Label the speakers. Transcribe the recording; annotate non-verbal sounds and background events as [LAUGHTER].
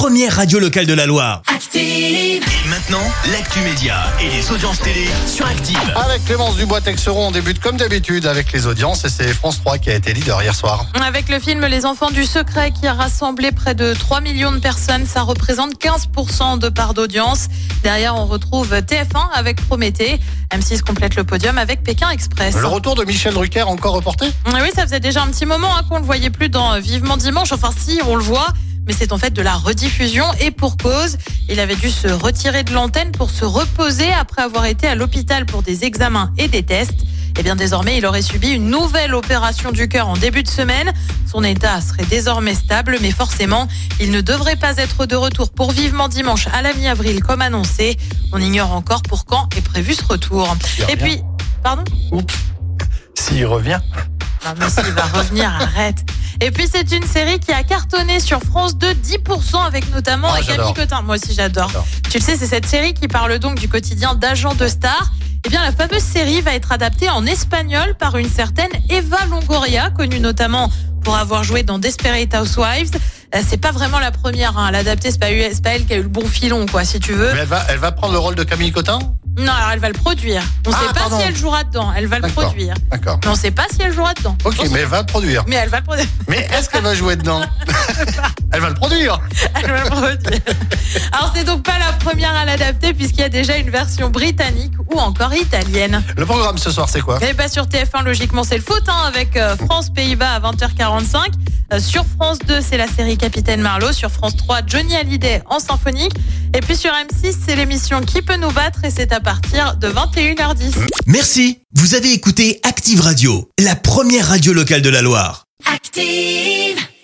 Speaker 1: première radio locale de la Loire.
Speaker 2: Active.
Speaker 1: Et maintenant, l'actu média et les audiences télé sur Active.
Speaker 3: Avec Clémence Dubois-Texeron, on débute comme d'habitude avec les audiences et c'est France 3 qui a été leader hier soir.
Speaker 4: Avec le film Les Enfants du Secret qui a rassemblé près de 3 millions de personnes, ça représente 15% de part d'audience. Derrière, on retrouve TF1 avec Prométhée. M6 complète le podium avec Pékin Express.
Speaker 3: Le retour de Michel Drucker encore reporté?
Speaker 4: Oui, ça faisait déjà un petit moment hein, qu'on ne le voyait plus dans euh, Vivement Dimanche. Enfin, si, on le voit. Mais c'est en fait de la rediffusion et pour cause. Il avait dû se retirer de l'antenne pour se reposer après avoir été à l'hôpital pour des examens et des tests. Et bien désormais, il aurait subi une nouvelle opération du cœur en début de semaine. Son état serait désormais stable, mais forcément, il ne devrait pas être de retour pour vivement dimanche à la mi-avril comme annoncé. On ignore encore pour quand est prévu ce retour. Et puis, pardon?
Speaker 3: Oups. S'il revient.
Speaker 4: non, mais s'il va revenir, [LAUGHS] arrête. Et puis, c'est une série qui a cartonné sur France 2 10% avec notamment
Speaker 3: Ah,
Speaker 4: Camille
Speaker 3: j'adore.
Speaker 4: Cotin. Moi aussi, j'adore. Tu le sais, c'est cette série qui parle donc du quotidien d'agents de stars. Eh bien, la fameuse série va être adaptée en espagnol par une certaine Eva Longoria, connue notamment pour avoir joué dans Desperate Housewives. Euh, C'est pas vraiment la première hein, à l'adapter, c'est pas, pas elle qui a eu le bon filon, quoi, si tu veux.
Speaker 3: Mais elle va, elle va prendre le rôle de Camille Cotin?
Speaker 4: Non, alors elle va le produire. On
Speaker 3: Ah,
Speaker 4: sait pas
Speaker 3: pardon.
Speaker 4: si elle jouera dedans, elle va le produire.
Speaker 3: D'accord.
Speaker 4: Mais on sait pas si elle jouera dedans.
Speaker 3: Ok,
Speaker 4: On sait-
Speaker 3: mais elle va le produire.
Speaker 4: Mais elle va le produire.
Speaker 3: Mais est-ce qu'elle va jouer dedans [LAUGHS] Elle va le produire.
Speaker 4: Elle va le produire. Alors c'est donc pas la première à l'adapter puisqu'il y a déjà une version britannique ou encore italienne.
Speaker 3: Le programme ce soir, c'est quoi?
Speaker 4: Et pas sur TF1 logiquement c'est le foot hein, avec euh, France Pays-Bas à 20h45. Euh, sur France 2 c'est la série Capitaine Marlowe. Sur France 3 Johnny Hallyday en symphonique. Et puis sur M6 c'est l'émission Qui peut nous battre et c'est à partir de 21h10.
Speaker 1: Merci, vous avez écouté Active Radio, la première radio locale de la Loire.
Speaker 2: Active.